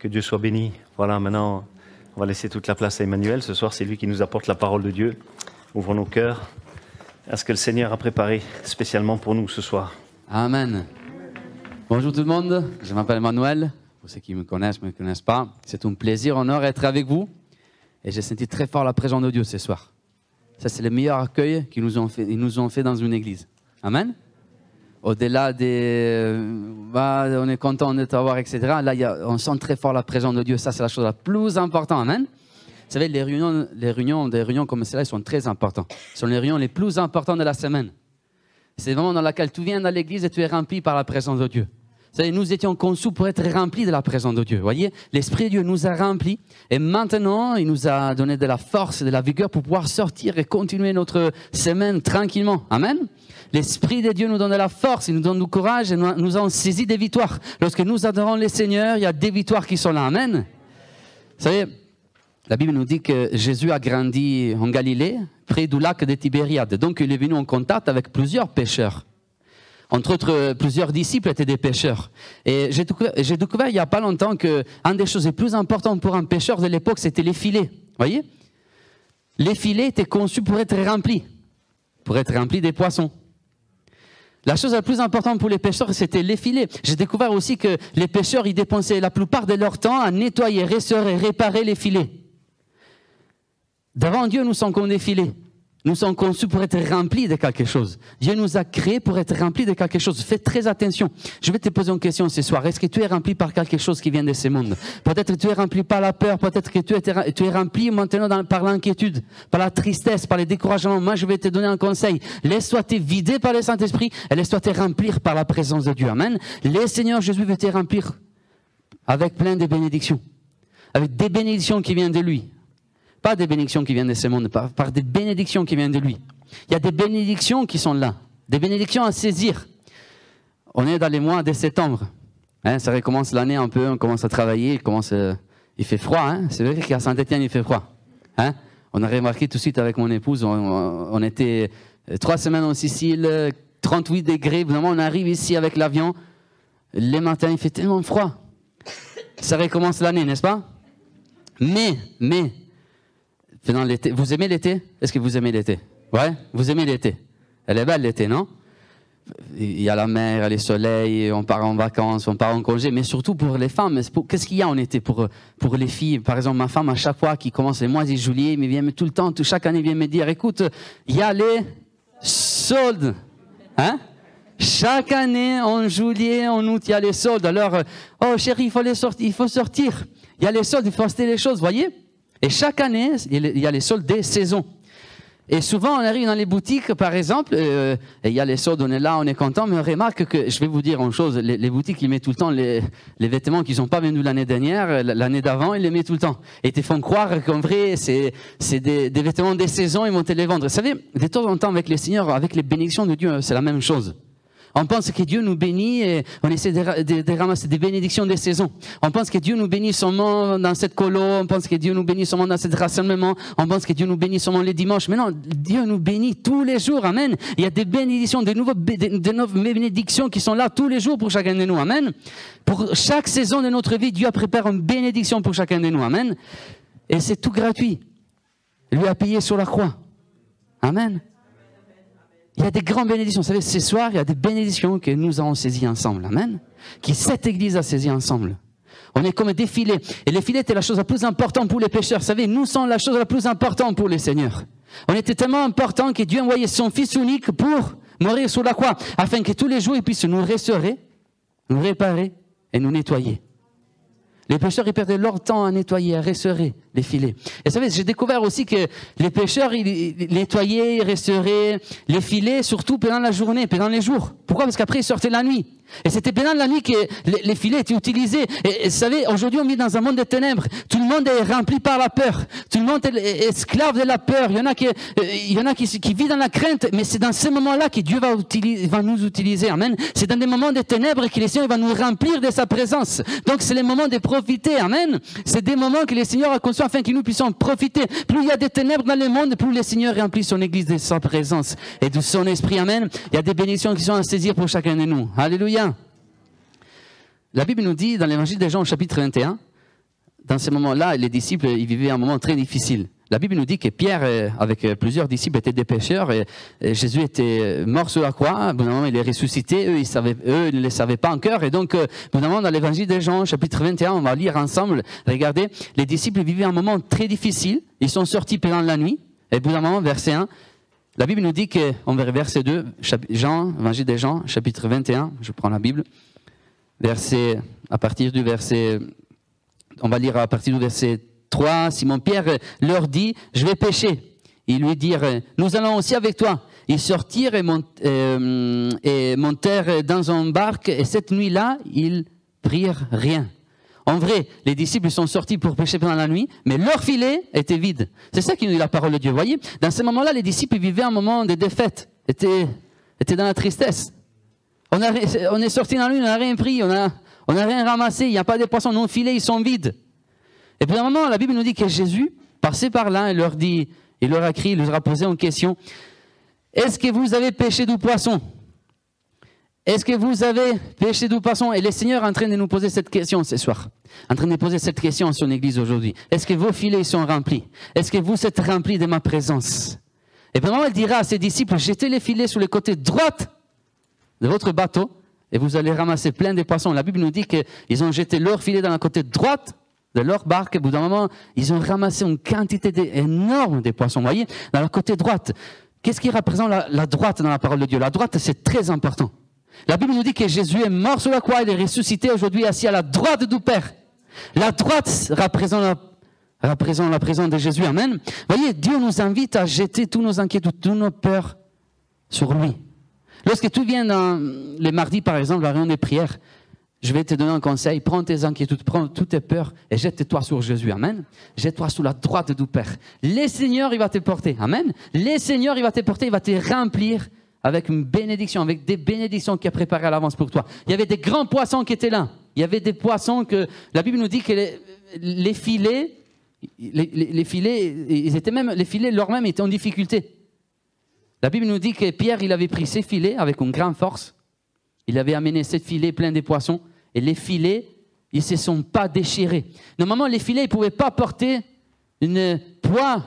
Que Dieu soit béni. Voilà, maintenant, on va laisser toute la place à Emmanuel. Ce soir, c'est lui qui nous apporte la parole de Dieu. Ouvrons nos cœurs à ce que le Seigneur a préparé spécialement pour nous ce soir. Amen. Bonjour tout le monde, je m'appelle Emmanuel. Pour ceux qui me connaissent, me connaissent pas, c'est un plaisir, honneur d'être avec vous. Et j'ai senti très fort la présence de Dieu ce soir. Ça, c'est le meilleur accueil qu'ils nous ont fait, nous ont fait dans une église. Amen. Au-delà des, bah, on est content de t'avoir, etc. Là, on sent très fort la présence de Dieu. Ça, c'est la chose la plus importante. Amen. Vous savez, les réunions, les réunions, des réunions comme celle-là, sont très importantes. Ce sont les réunions les plus importantes de la semaine. C'est le moment dans lequel tu viens dans l'église et tu es rempli par la présence de Dieu. Nous étions conçus pour être remplis de la présence de Dieu. Voyez, l'Esprit de Dieu nous a remplis et maintenant, il nous a donné de la force et de la vigueur pour pouvoir sortir et continuer notre semaine tranquillement. Amen. L'Esprit de Dieu nous donne de la force, il nous donne du courage et nous, nous avons saisi des victoires. Lorsque nous adorons le Seigneur, il y a des victoires qui sont là. Amen. Vous savez, la Bible nous dit que Jésus a grandi en Galilée, près du lac de Tibériade. Donc, il est venu en contact avec plusieurs pêcheurs. Entre autres, plusieurs disciples étaient des pêcheurs. Et j'ai découvert, il n'y a pas longtemps que des choses les plus importantes pour un pêcheur de l'époque, c'était les filets. voyez? Les filets étaient conçus pour être remplis, pour être remplis des poissons. La chose la plus importante pour les pêcheurs, c'était les filets. J'ai découvert aussi que les pêcheurs, ils dépensaient la plupart de leur temps à nettoyer, resserrer, réparer les filets. Devant Dieu, nous sommes comme des filets. Nous sommes conçus pour être remplis de quelque chose. Dieu nous a créés pour être remplis de quelque chose. Fais très attention. Je vais te poser une question ce soir. Est-ce que tu es rempli par quelque chose qui vient de ce monde? Peut-être que tu es rempli par la peur, peut-être que tu es, rempli maintenant par l'inquiétude, par la tristesse, par les découragements. Moi, je vais te donner un conseil. Laisse-toi te vider par le Saint-Esprit et laisse-toi te remplir par la présence de Dieu. Amen. Le Seigneur Jésus veut te remplir avec plein de bénédictions. Avec des bénédictions qui viennent de lui. Pas des bénédictions qui viennent de ce monde, par, des bénédictions qui viennent de lui. Il y a des bénédictions qui sont là, des bénédictions à saisir. On est dans les mois de septembre. Hein, ça recommence l'année un peu, on commence à travailler, il, commence, euh, il fait froid. Hein. C'est vrai qu'à Saint-Etienne, il fait froid. Hein. On a remarqué tout de suite avec mon épouse, on, on était trois semaines en Sicile, 38 degrés, vraiment on arrive ici avec l'avion. Les matins, il fait tellement froid. Ça recommence l'année, n'est-ce pas? Mais, mais, l'été. Vous aimez l'été? Est-ce que vous aimez l'été? Ouais? Vous aimez l'été? Elle est belle l'été, non? Il y a la mer, il y a le soleil, on part en vacances, on part en congé, mais surtout pour les femmes. Qu'est-ce qu'il y a en été pour, pour les filles? Par exemple, ma femme, à chaque fois qu'il commence les mois de juillet, il vient tout le temps, chaque année, il vient me dire écoute, il y a les soldes. Hein? Chaque année, en juillet, en août, il y a les soldes. Alors, oh chérie, il faut, les sortir, il faut sortir. Il y a les soldes, il faut acheter les choses, voyez? Et chaque année, il y a les soldes des saisons. Et souvent, on arrive dans les boutiques, par exemple, euh, et il y a les soldes, on est là, on est content, mais on remarque que, je vais vous dire une chose, les, boutiques, ils mettent tout le temps les, vêtements qu'ils n'ont pas vendus l'année dernière, l'année d'avant, ils les mettent tout le temps. Et ils te font croire qu'en vrai, c'est des vêtements des saisons, ils vont te les vendre. Vous savez, de temps en temps, avec les seigneurs, avec les bénédictions de Dieu, c'est la même chose. On pense que Dieu nous bénit et on essaie de, ramasser des bénédictions des saisons. On pense que Dieu nous bénit seulement dans cette colo, on pense que Dieu nous bénit seulement dans ce rassemblement, on pense que Dieu nous bénit seulement les dimanches. Mais non, Dieu nous bénit tous les jours. Amen. Il y a des bénédictions, de, nouveaux, nouvelles bénédictions qui sont là tous les jours pour chacun de nous. Amen. Pour chaque saison de notre vie, Dieu a préparé une bénédiction pour chacun de nous. Amen. Et c'est tout gratuit. Lui a payé sur la croix. Amen. Il y a des grandes bénédictions. Vous savez, ce soir, il y a des bénédictions que nous avons saisies ensemble. Amen. Qui cette église a saisies ensemble. On est comme des filets. Et les filets étaient la chose la plus importante pour les pécheurs. Vous savez, nous sommes la chose la plus importante pour les seigneurs. On était tellement important que Dieu a envoyé son Fils unique pour mourir sur la croix, afin que tous les jours, il puisse nous restaurer, nous réparer et nous nettoyer. Les pêcheurs, ils perdaient leur temps à nettoyer, à resserrer les filets. Et vous savez, j'ai découvert aussi que les pêcheurs, ils nettoyaient, ils resteraient les filets, surtout pendant la journée, pendant les jours. Pourquoi? Parce qu'après, ils sortaient la nuit. Et c'était pendant la nuit que les, filets étaient utilisés. Et, vous savez, aujourd'hui, on vit dans un monde de ténèbres. Tout le monde est rempli par la peur. Tout le monde est esclave de la peur. Il y en a qui, il y en a qui, vivent dans la crainte. Mais c'est dans ces moments-là que Dieu va, nous utiliser. Amen. C'est dans des moments de ténèbres que le Seigneur va nous remplir de sa présence. Donc, c'est les moments de profiter. Amen. C'est des moments que le Seigneur a afin que nous puissions profiter. Plus il y a des ténèbres dans le monde, plus le Seigneur remplit son église de sa présence et de son esprit. Amen. Il y a des bénédictions qui sont à saisir pour chacun de nous. Alléluia. La Bible nous dit dans l'évangile de Jean au chapitre 21, dans ces moments-là, les disciples, ils vivaient un moment très difficile. La Bible nous dit que Pierre, euh, avec euh, plusieurs disciples, étaient des pécheurs et, Jésus était mort sur la croix. Bon, il est ressuscité. Eux, ils, savaient, eux, ne le savaient pas encore. Et donc, bon, dans l'évangile de Jean, chapitre 21, on va lire ensemble. Regardez, les disciples vivaient un moment très difficile. Ils sont sortis pendant la nuit. Et bout d'un moment, verset 1, la Bible nous dit que, on verra verset 2, Jean, évangile de Jean, chapitre 21, je prends la Bible, verset, à partir du verset, on va lire à partir du verset 3, Simon-Pierre leur dit, je vais pêcher. Ils lui dirent, nous allons aussi avec toi. Ils sortirent et, euh, et montèrent dans un barque, et cette nuit-là, ils prirent rien. En vrai, les disciples sont sortis pour pêcher pendant la nuit, mais leur filet était vide. C'est ça qui nous dit la parole de Dieu. Voyez, dans ce moment-là, les disciples vivaient un moment de défaite, étaient, étaient dans la tristesse. On, est sorti dans la nuit, on n'a rien pris, on n'a rien ramassé, il n'y a pas de poissons, nos filets, ils sont vides. Et puis un moment, la Bible nous dit que Jésus passait par là et leur dit, il leur a crié, il leur a posé une question. Est-ce que vous avez pêché du poisson? Est-ce que vous avez pêché du poisson? Et le Seigneur est en train de nous poser cette question ce soir. En train de poser cette question à son Église aujourd'hui. Est-ce que vos filets sont remplis? Est-ce que vous êtes remplis de ma présence? Et puis il dira à ses disciples, jetez les filets sur le côté droit de votre bateau et vous allez ramasser plein de poissons. La Bible nous dit qu'ils ont jeté leur filet dans la côté droite de leur barque. Au bout d'un moment, ils ont ramassé une quantité énorme de poissons. Vous voyez, dans la côté droite. Qu'est-ce qui représente la, droite dans la parole de Dieu? La droite, c'est très important. La Bible nous dit que Jésus est mort sur la croix, il est ressuscité aujourd'hui assis à la droite du Père. La droite représente la, présence de Jésus. Amen. Vous voyez, Dieu nous invite à jeter tous nos inquiétudes, toutes nos peurs sur lui. Lorsque tu viens dans les mardis, par exemple, la réunion des prières, je vais te donner un conseil. Prends tes inquiétudes, prends toutes tes peurs et jette-toi sur Jésus. Amen. Jette-toi sous la droite du Père. Le Seigneur, il va te porter. Amen. Le Seigneur, il va te porter, il va te remplir avec une bénédiction, avec des bénédictions qu'il a préparées à l'avance pour toi. Il y avait des grands poissons qui étaient là. Il y avait des poissons que la Bible nous dit que les, filets, les, filets, ils étaient même, les filets leur-même étaient en difficulté. La Bible nous dit que Pierre, il avait pris ses filets avec une grande force. Il avait amené ses filets pleins de poissons. Et les filets, ils ne se sont pas déchirés. Normalement, les filets, ils ne pouvaient pas porter une poids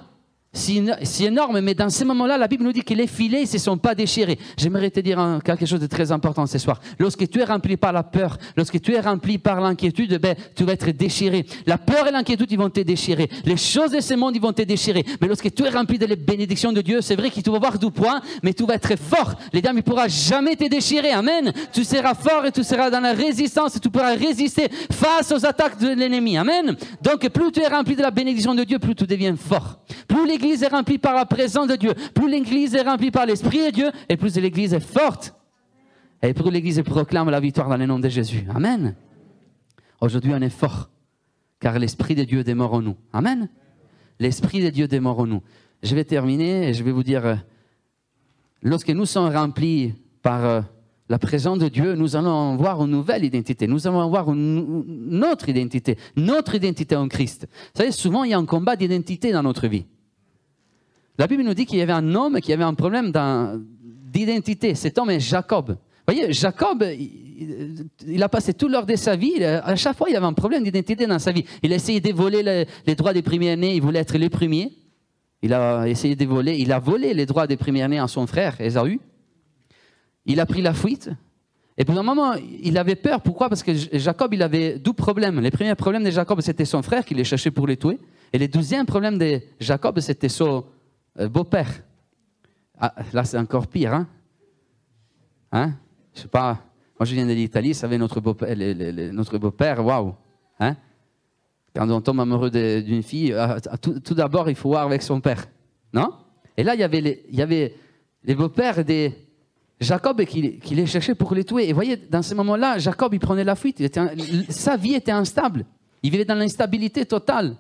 c'est énorme, mais dans ces moments-là, la Bible nous dit que les filets ne se sont pas déchirés. J'aimerais te dire quelque chose de très important ce soir. Lorsque tu es rempli par la peur, lorsque tu es rempli par l'inquiétude, ben, tu vas être déchiré. La peur et l'inquiétude, ils vont te déchirer. Les choses de ce monde, ils vont te déchirer. Mais lorsque tu es rempli de la bénédiction de Dieu, c'est vrai que tu vas avoir du poids, mais tu vas être fort. Les dames, il ne pourra jamais te déchirer. Amen. Tu seras fort et tu seras dans la résistance et tu pourras résister face aux attaques de l'ennemi. Amen. Donc, plus tu es rempli de la bénédiction de Dieu, plus tu deviens fort. Plus l'Église est remplie par la présence de Dieu, plus l'Église est remplie par l'Esprit de Dieu, et plus l'Église est forte. Et plus l'Église proclame la victoire dans le nom de Jésus. Amen. Aujourd'hui, on est fort, car l'Esprit de Dieu demeure en nous. Amen. L'Esprit de Dieu demeure en nous. Je vais terminer et je vais vous dire, euh, lorsque nous sommes remplis par euh, la présence de Dieu, nous allons avoir une nouvelle identité. Nous allons avoir une, autre identité, notre identité en Christ. Vous savez, souvent, il y a un combat d'identité dans notre vie. La Bible nous dit qu'il y avait un homme qui avait un problème d'identité. Cet homme est Jacob. Vous voyez, Jacob, il, a passé tout l'heure de sa vie, à chaque fois, il avait un problème d'identité dans sa vie. Il a essayé de voler les, droits des premiers-nés, il voulait être le premier. Il a essayé de voler, il a volé les droits des premiers-nés à son frère, Esaü. Il a pris la fuite. Et pour un moment, il avait peur. Pourquoi? Parce que Jacob, il avait deux problèmes. Le premier problème de Jacob, c'était son frère qui les cherchait pour les tuer. Et le deuxième problème de Jacob, c'était son euh, beau-père. Ah, là, c'est encore pire, hein Hein? Je sais pas. Moi, je viens de l'Italie, ça avait notre beau-père, beau-père, waouh Hein? Quand on tombe amoureux d'une fille, euh, tout, d'abord, il faut voir avec son père. Non? Et là, il y avait les, les beaux-pères de Jacob qui, les cherchait pour les tuer. Et vous voyez, dans ce moment-là, Jacob, il prenait la fuite. sa vie était instable. Il vivait dans l'instabilité totale.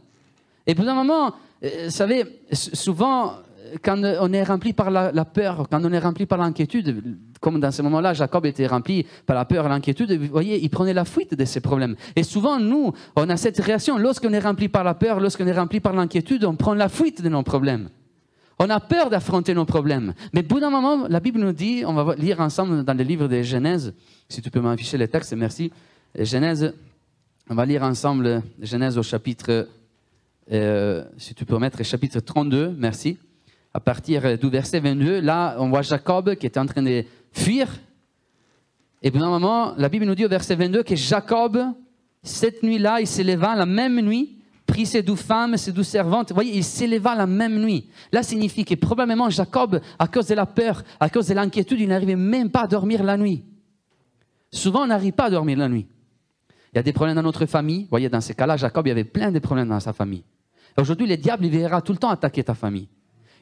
Et pour un moment, vous savez, souvent, quand on est rempli par la, peur, quand on est rempli par l'inquiétude, comme dans ce moment-là, Jacob était rempli par la peur l'inquiétude, vous voyez, il prenait la fuite de ces problèmes. Et souvent, nous, on a cette réaction. Lorsqu'on est rempli par la peur, lorsqu'on est rempli par l'inquiétude, on prend la fuite de nos problèmes. On a peur d'affronter nos problèmes. Mais au bout d'un moment, la Bible nous dit, on va lire ensemble dans le livre de Genèse, si tu peux m'afficher les textes, merci. Genèse, On va lire ensemble Genèse au chapitre, euh, si tu peux mettre chapitre 32, merci. À partir du verset 22, là, on voit Jacob qui est en train de fuir. Et puis, moment, la Bible nous dit au verset 22 que Jacob, cette nuit-là, il s'éleva la même nuit, prit ses douze femmes, ses douze servantes. Vous voyez, il s'éleva la même nuit. Là, signifie que probablement Jacob, à cause de la peur, à cause de l'inquiétude, il n'arrivait même pas à dormir la nuit. Souvent, on n'arrive pas à dormir la nuit. Il y a des problèmes dans notre famille. Vous voyez, dans ces cas-là, Jacob, il y avait plein de problèmes dans sa famille. Aujourd'hui, le diable, il verra tout le temps attaquer ta famille.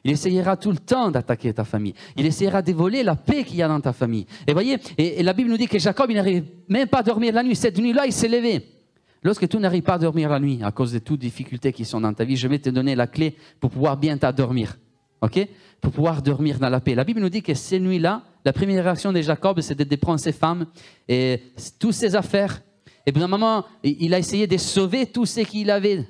Il essayera tout le temps d'attaquer ta famille. Il essayera de voler la paix qu'il y a dans ta famille. Et voyez, et, la Bible nous dit que Jacob, il n'arrive même pas à dormir la nuit. Cette nuit-là, il s'est levé. Lorsque tu n'arrives pas à dormir la nuit à cause de toutes les difficultés qui sont dans ta vie, je vais te donner la clé pour pouvoir bien t'endormir. OK? Pour pouvoir dormir dans la paix. La Bible nous dit que ces nuits-là, la première réaction de Jacob, c'est de prendre ses femmes et toutes ses affaires et bien, moment, il a essayé de sauver tout ce qu'il avait.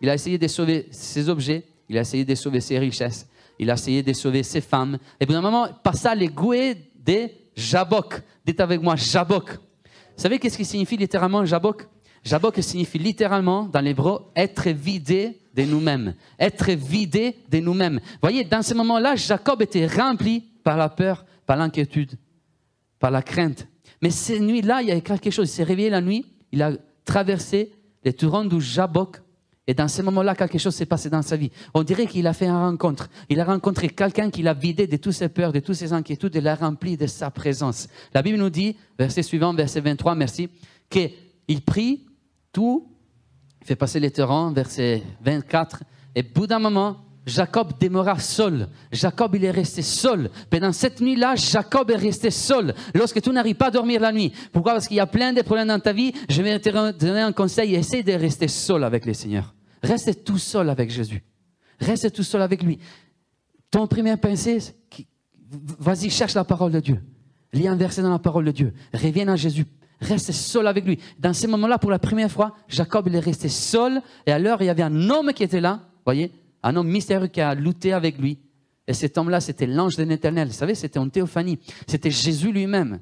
Il a essayé de sauver ses objets, il a essayé de sauver ses richesses, il a essayé de sauver ses femmes. Et bien, un moment, passa les gouets de Jabok. Dites avec moi, Jabok. Vous savez qu'est-ce qui signifie littéralement Jabok Jabok signifie littéralement, dans l'hébreu, être vidé de nous-mêmes. Être vidé de nous-mêmes. Voyez, dans ce moment-là, Jacob était rempli par la peur, par l'inquiétude, par la crainte. Mais cette nuit-là, il y a quelque chose. Il s'est réveillé la nuit, il a traversé les torrents du Jabok. Et dans ce moment-là, quelque chose s'est passé dans sa vie. On dirait qu'il a fait une rencontre. Il a rencontré quelqu'un qui l'a vidé de toutes ses peurs, de toutes ses inquiétudes et l'a rempli de sa présence. La Bible nous dit, verset suivant, verset 23, merci, qu'il prit tout, il fait passer les torrents, verset 24, et bout d'un moment, Jacob demeura seul. Jacob, il est resté seul. Pendant cette nuit-là, Jacob est resté seul. Lorsque tu n'arrives pas à dormir la nuit. Pourquoi? Parce qu'il y a plein de problèmes dans ta vie. Je vais te donner un conseil. Essaye de rester seul avec le Seigneur. Reste tout seul avec Jésus. Reste tout seul avec lui. Ton premier pensée, vas-y, cherche la parole de Dieu. Lis un verset dans la parole de Dieu. Reviens à Jésus. Reste seul avec lui. Dans ce moment-là, pour la première fois, Jacob, il est resté seul. Et alors, il y avait un homme qui était là. Voyez? Un homme mystérieux qui a lutté avec lui. Et cet homme-là, c'était l'ange de l'Éternel. Vous savez, c'était en théophanie. C'était Jésus lui-même.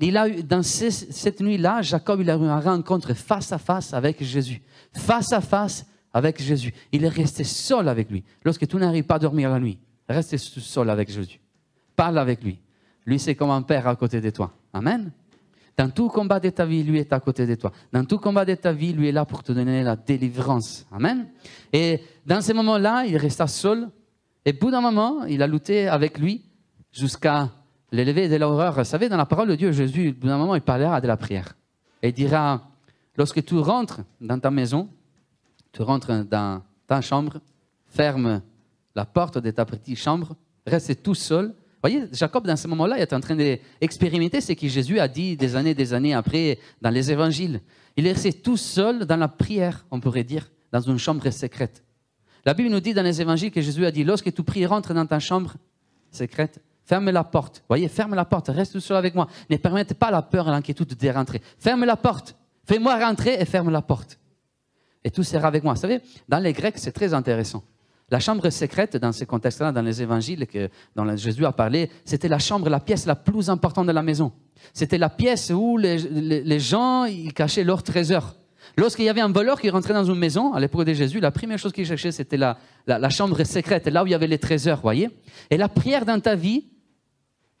Il a eu, dans cette nuit-là, Jacob, il a eu une rencontre face à face avec Jésus. Face à face avec Jésus. Il est resté seul avec lui. Lorsque tu n'arrives pas à dormir la nuit, reste seul avec Jésus. Parle avec lui. Lui, c'est comme un père à côté de toi. Amen. Dans tout combat de ta vie, lui est à côté de toi. Dans tout combat de ta vie, lui est là pour te donner la délivrance. Amen. Et dans ces moments-là, il resta seul. Et au bout d'un moment, il a lutté avec lui jusqu'à l'élever de l'horreur. Vous savez, dans la parole de Dieu, Jésus, au bout d'un moment, il parlera de la prière. Et il dira, lorsque tu rentres dans ta maison, tu rentres dans ta chambre, ferme la porte de ta petite chambre, reste tout seul voyez, Jacob, dans ce moment-là, est en train d'expérimenter ce que Jésus a dit des années des années après dans les évangiles. Il est resté tout seul dans la prière, on pourrait dire, dans une chambre secrète. La Bible nous dit dans les évangiles que Jésus a dit, lorsque tu pries, rentre dans ta chambre secrète, ferme la porte. Voyez, ferme la porte, reste tout seul avec moi. Ne permette pas la peur et l'inquiétude de rentrer. Ferme la porte. Fais-moi rentrer et ferme la porte. Et tout sera avec moi. Vous savez, dans les Grecs, c'est très intéressant. La chambre secrète, dans ce contexte-là, dans les évangiles que, dont Jésus a parlé, c'était la chambre, la pièce la plus importante de la maison. C'était la pièce où les, gens ils cachaient leur trésor. Lorsqu'il y avait un voleur qui rentrait dans une maison, à l'époque de Jésus, la première chose qu'il cherchait, c'était la, la, chambre secrète, là où il y avait les trésors, voyez. Et la prière dans ta vie,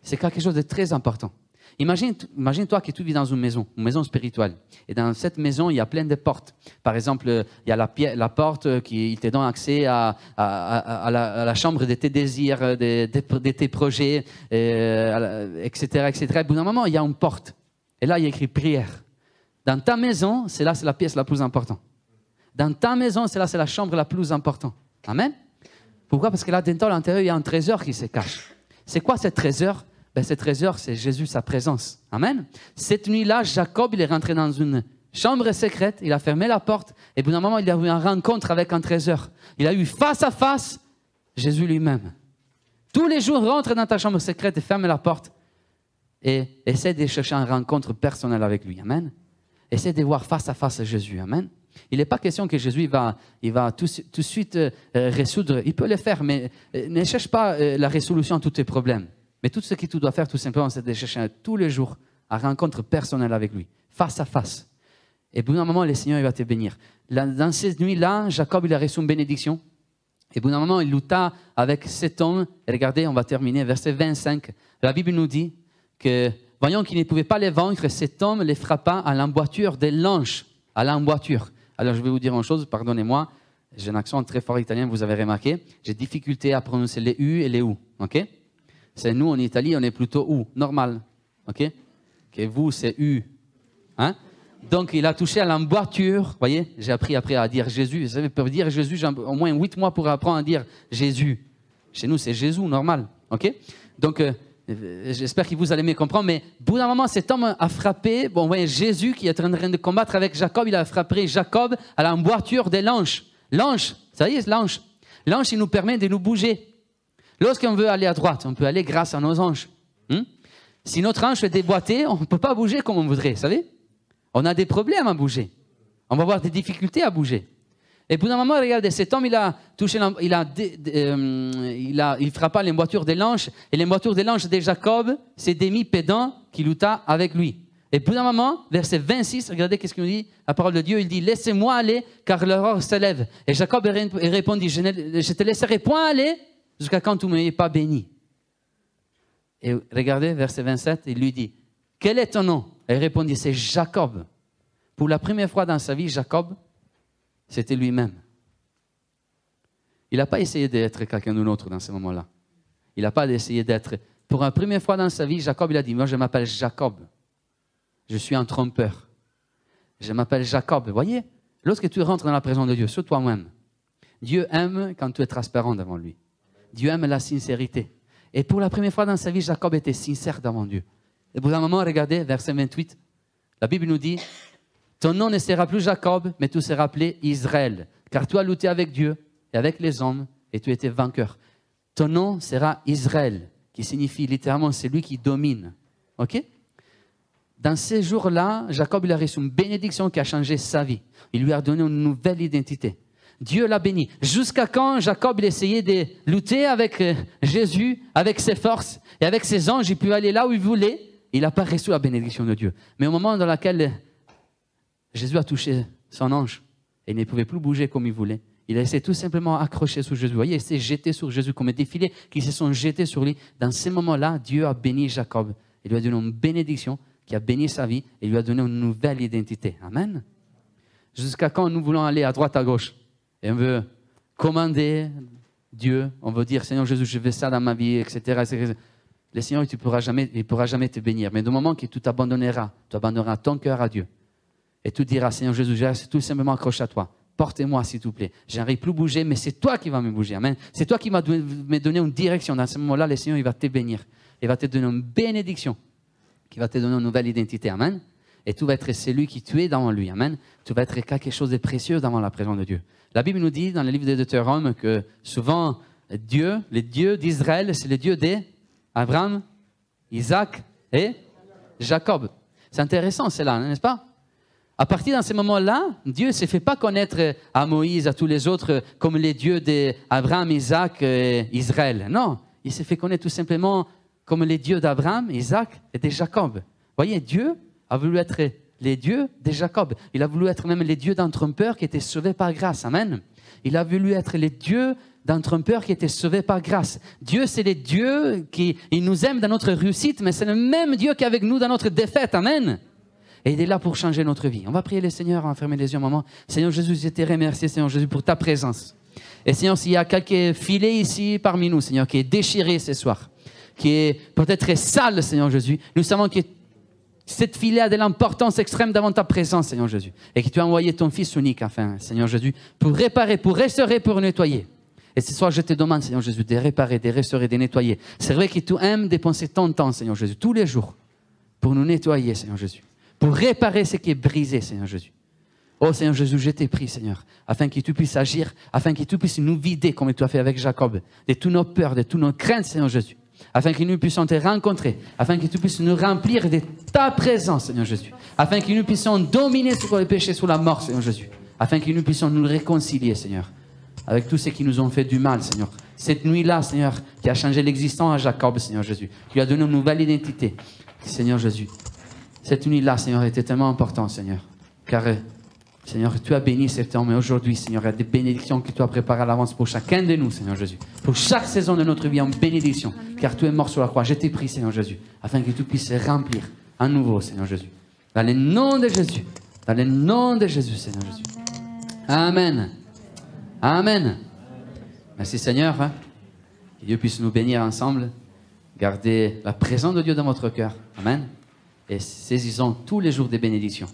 c'est quelque chose de très important. Imagine, toi que tu vis dans une maison, une maison spirituelle. Et dans cette maison, il y a plein de portes. Par exemple, il y a la, porte qui te donne accès à, la, chambre de tes désirs, de, tes projets, etc., euh, etc. Et bout d'un moment, il y a une porte. Et là, il y a écrit prière. Dans ta maison, c'est là, c'est la pièce la plus importante. Dans ta maison, c'est là, c'est la chambre la plus importante. Amen. Pourquoi? Parce que là, dedans, à l'intérieur, il y a un trésor qui se cache. C'est quoi ce trésor? Ben, ce trésor, c'est Jésus, sa présence. Amen. Cette nuit-là, Jacob, il est rentré dans une chambre secrète, il a fermé la porte, et pour un moment, il a eu une rencontre avec un trésor. Il a eu face à face Jésus lui-même. Tous les jours, rentre dans ta chambre secrète et ferme la porte et essaie de chercher une rencontre personnelle avec lui. Amen. Essaie de voir face à face Jésus. Amen. Il n'est pas question que Jésus va, il va tout, de suite euh, résoudre. Il peut le faire, mais euh, ne cherche pas euh, la résolution à tous tes problèmes. Mais tout ce que tu dois faire, tout simplement, c'est de chercher tous les jours à rencontre personnelle avec lui, face à face. Et bout d'un moment, le Seigneur va te bénir. Dans cette nuit-là, Jacob, il a reçu une bénédiction. Et bout d'un moment, il lutta avec cet homme. Et regardez, on va terminer, verset 25. La Bible nous dit que, voyant qu'il ne pouvait pas les vaincre, cet homme les frappa à l'emboîture des lanches. À l'emboîture. Alors, je vais vous dire une chose, pardonnez-moi. J'ai un accent très fort italien, vous avez remarqué. J'ai difficulté à prononcer les U et les OU. OK? C'est nous, en Italie, on est plutôt OU, normal. OK? Que vous, c'est U. Hein? Donc, il a touché à l'emboîture. Vous voyez, j'ai appris après à dire Jésus. Vous savez, pour dire Jésus, j'ai au moins huit mois pour apprendre à dire Jésus. Chez nous, c'est Jésus, normal. OK? Donc, euh, j'espère que vous allez me comprendre. Mais, au bout d'un moment, cet homme a frappé. Bon, vous voyez, Jésus qui est en train de combattre avec Jacob, il a frappé Jacob à l'emboîture des lanches. L'ange, ça y est, l'ange. L'ange, il nous permet de nous bouger. Lorsqu'on veut aller à droite, on peut aller grâce à nos anges. Hmm? Si notre ange est déboîté, on ne peut pas bouger comme on voudrait, vous savez? On a des problèmes à bouger. On va avoir des difficultés à bouger. Et pour un moment, regardez, cet homme, il a touché, il a, euh, il a, il frappa les voitures des langes, et les voitures des langes de Jacob, c'est Démi Pédan qui lutta avec lui. Et pour un moment, verset 26, regardez qu'est-ce qu'il nous dit, la parole de Dieu, il dit, laissez-moi aller, car l'aurore se lève. Et Jacob répondit, je ne te laisserai point aller jusqu'à quand tu ne m'ayez pas béni? Et regardez, verset 27, il lui dit, quel est ton nom il répondit, c'est Jacob. Pour la première fois dans sa vie, Jacob, c'était lui-même. Il n'a pas essayé d'être quelqu'un d'autre dans ce moment-là. Il n'a pas essayé d'être. Pour la première fois dans sa vie, Jacob, il a dit, moi je m'appelle Jacob. Je suis un trompeur. Je m'appelle Jacob. Vous voyez, lorsque tu rentres dans la présence de Dieu, sur toi-même, Dieu aime quand tu es transparent devant lui. Dieu aime la sincérité. Et pour la première fois dans sa vie, Jacob était sincère devant Dieu. Et pour un moment, regardez, verset 28, la Bible nous dit, ton nom ne sera plus Jacob, mais tu seras appelé Israël, car tu as lutté avec Dieu et avec les hommes, et tu étais vainqueur. Ton nom sera Israël, qui signifie littéralement celui qui domine. OK? Dans ces jours-là, Jacob il a reçu une bénédiction qui a changé sa vie. Il lui a donné une nouvelle identité. Dieu l'a béni. Jusqu'à quand Jacob il essayait de lutter avec euh, Jésus, avec ses forces et avec ses anges, il pouvait aller là où il voulait. Il n'a pas reçu la bénédiction de Dieu. Mais au moment dans lequel Jésus a touché son ange et il ne pouvait plus bouger comme il voulait, il a essayé tout simplement accrocher sur Jésus. Vous voyez, il s'est jeté sur Jésus comme des filets qui se sont jetés sur lui. Dans ces moments-là, Dieu a béni Jacob. Il lui a donné une bénédiction qui a béni sa vie et lui a donné une nouvelle identité. Amen. Jusqu'à quand nous voulons aller à droite, à gauche? Et on veut commander Dieu, on veut dire Seigneur Jésus, je veux ça dans ma vie, etc. Le Seigneur, il ne pourra, jamais, il pourra jamais te bénir. Mais du moment que tu t'abandonneras, tu abandonneras ton cœur à Dieu et tu diras Seigneur Jésus, je reste tout simplement accroché à toi. Portez-moi, s'il te plaît. J'arrive plus à bouger, mais c'est toi qui vas me bouger. Amen. C'est toi qui vas me donner une direction. Dans ce moment-là, le Seigneur, il va te bénir. Il va te donner une bénédiction qui va te donner une nouvelle identité. Amen. Et tu vas être celui qui tu es dans lui. Amen. Tu vas être quelque chose de précieux dans la présence de Dieu. La Bible nous dit dans le livre de Deutéronome que souvent Dieu, le Dieu d'Israël, c'est le Dieu d'Abraham, Isaac et Jacob. C'est intéressant cela, n'est-ce pas? À partir de ce moment-là, Dieu ne se fait pas connaître à Moïse, à tous les autres, comme les dieux d'Abraham, Isaac et Israël. Non, il s'est fait connaître tout simplement comme les dieux d'Abraham, Isaac et de Jacob. Voyez, Dieu a voulu être les dieux de Jacob. Il a voulu être même les dieux d'un trompeur qui était sauvé par grâce. Amen. Il a voulu être les dieux d'un trompeur qui était sauvé par grâce. Dieu, c'est les dieux qui nous aime dans notre réussite, mais c'est le même Dieu qui est avec nous dans notre défaite. Amen. Et il est là pour changer notre vie. On va prier le Seigneur, on va fermer les yeux un moment. Seigneur Jésus, je te remercie, Seigneur Jésus, pour ta présence. Et Seigneur, s'il y a quelques filets ici parmi nous, Seigneur, qui est déchiré ce soir, qui est peut-être sale, Seigneur Jésus, nous savons que cette filet a de l'importance extrême devant ta présence, Seigneur Jésus, et que tu as envoyé ton Fils unique, enfin, Seigneur Jésus, pour réparer, pour restaurer, pour nettoyer. Et ce soir, je te demande, Seigneur Jésus, de réparer, de restaurer, de nettoyer. C'est vrai que tu aimes dépenser ton temps, Seigneur Jésus, tous les jours, pour nous nettoyer, Seigneur Jésus, pour réparer ce qui est brisé, Seigneur Jésus. Oh Seigneur Jésus, je t'ai pris, Seigneur, afin que tu puisses agir, afin que tu puisses nous vider comme tu as fait avec Jacob, de toutes nos peurs, de toutes nos craintes, Seigneur Jésus afin que nous puissions te rencontrer, afin que tu puisses nous remplir de ta présence, Seigneur Jésus, afin que nous puissions dominer sur le péché, sur la mort, Seigneur Jésus, afin que nous puissions nous réconcilier, Seigneur, avec tous ceux qui nous ont fait du mal, Seigneur. Cette nuit-là, Seigneur, qui a changé l'existence à Jacob, Seigneur Jésus, qui a donné une nouvelle identité, Seigneur Jésus. Cette nuit-là, Seigneur, était tellement important, Seigneur. car Seigneur, tu as béni cet homme et aujourd'hui, Seigneur, il y a des bénédictions que tu as préparées à l'avance pour chacun de nous, Seigneur Jésus. Pour chaque saison de notre vie en bénédiction, car tu es mort sur la croix. Je t'ai pris, Seigneur Jésus, afin que tu puisses remplir à nouveau, Seigneur Jésus. Dans le nom de Jésus. Dans le nom de Jésus, Seigneur Jésus. Amen. Amen. Merci, Seigneur. hein. Que Dieu puisse nous bénir ensemble. Garder la présence de Dieu dans votre cœur. Amen. Et saisissons tous les jours des bénédictions.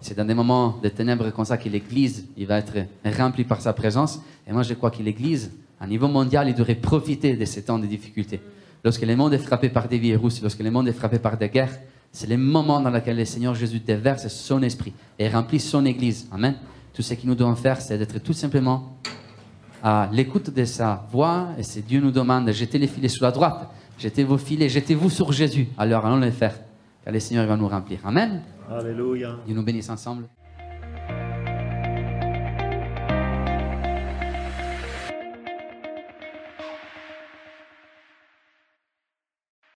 C'est dans des moments de ténèbres comme ça que l'Église va être remplie par sa présence. Et moi, je crois que l'Église, à niveau mondial, il devrait profiter de ces temps de difficulté. Lorsque le monde est frappé par des virus, lorsque le monde est frappé par des guerres, c'est le moment dans lequel le Seigneur Jésus déverse son esprit et remplit son Église. Amen. Tout ce que nous devons faire, c'est d'être tout simplement à l'écoute de sa voix. Et si Dieu nous demande de jeter les filets sur la droite, jetez vos filets, jetez-vous sur Jésus. Alors allons les faire, car le Seigneur va nous remplir. Amen. Alléluia. Dieu nous bénisse ensemble.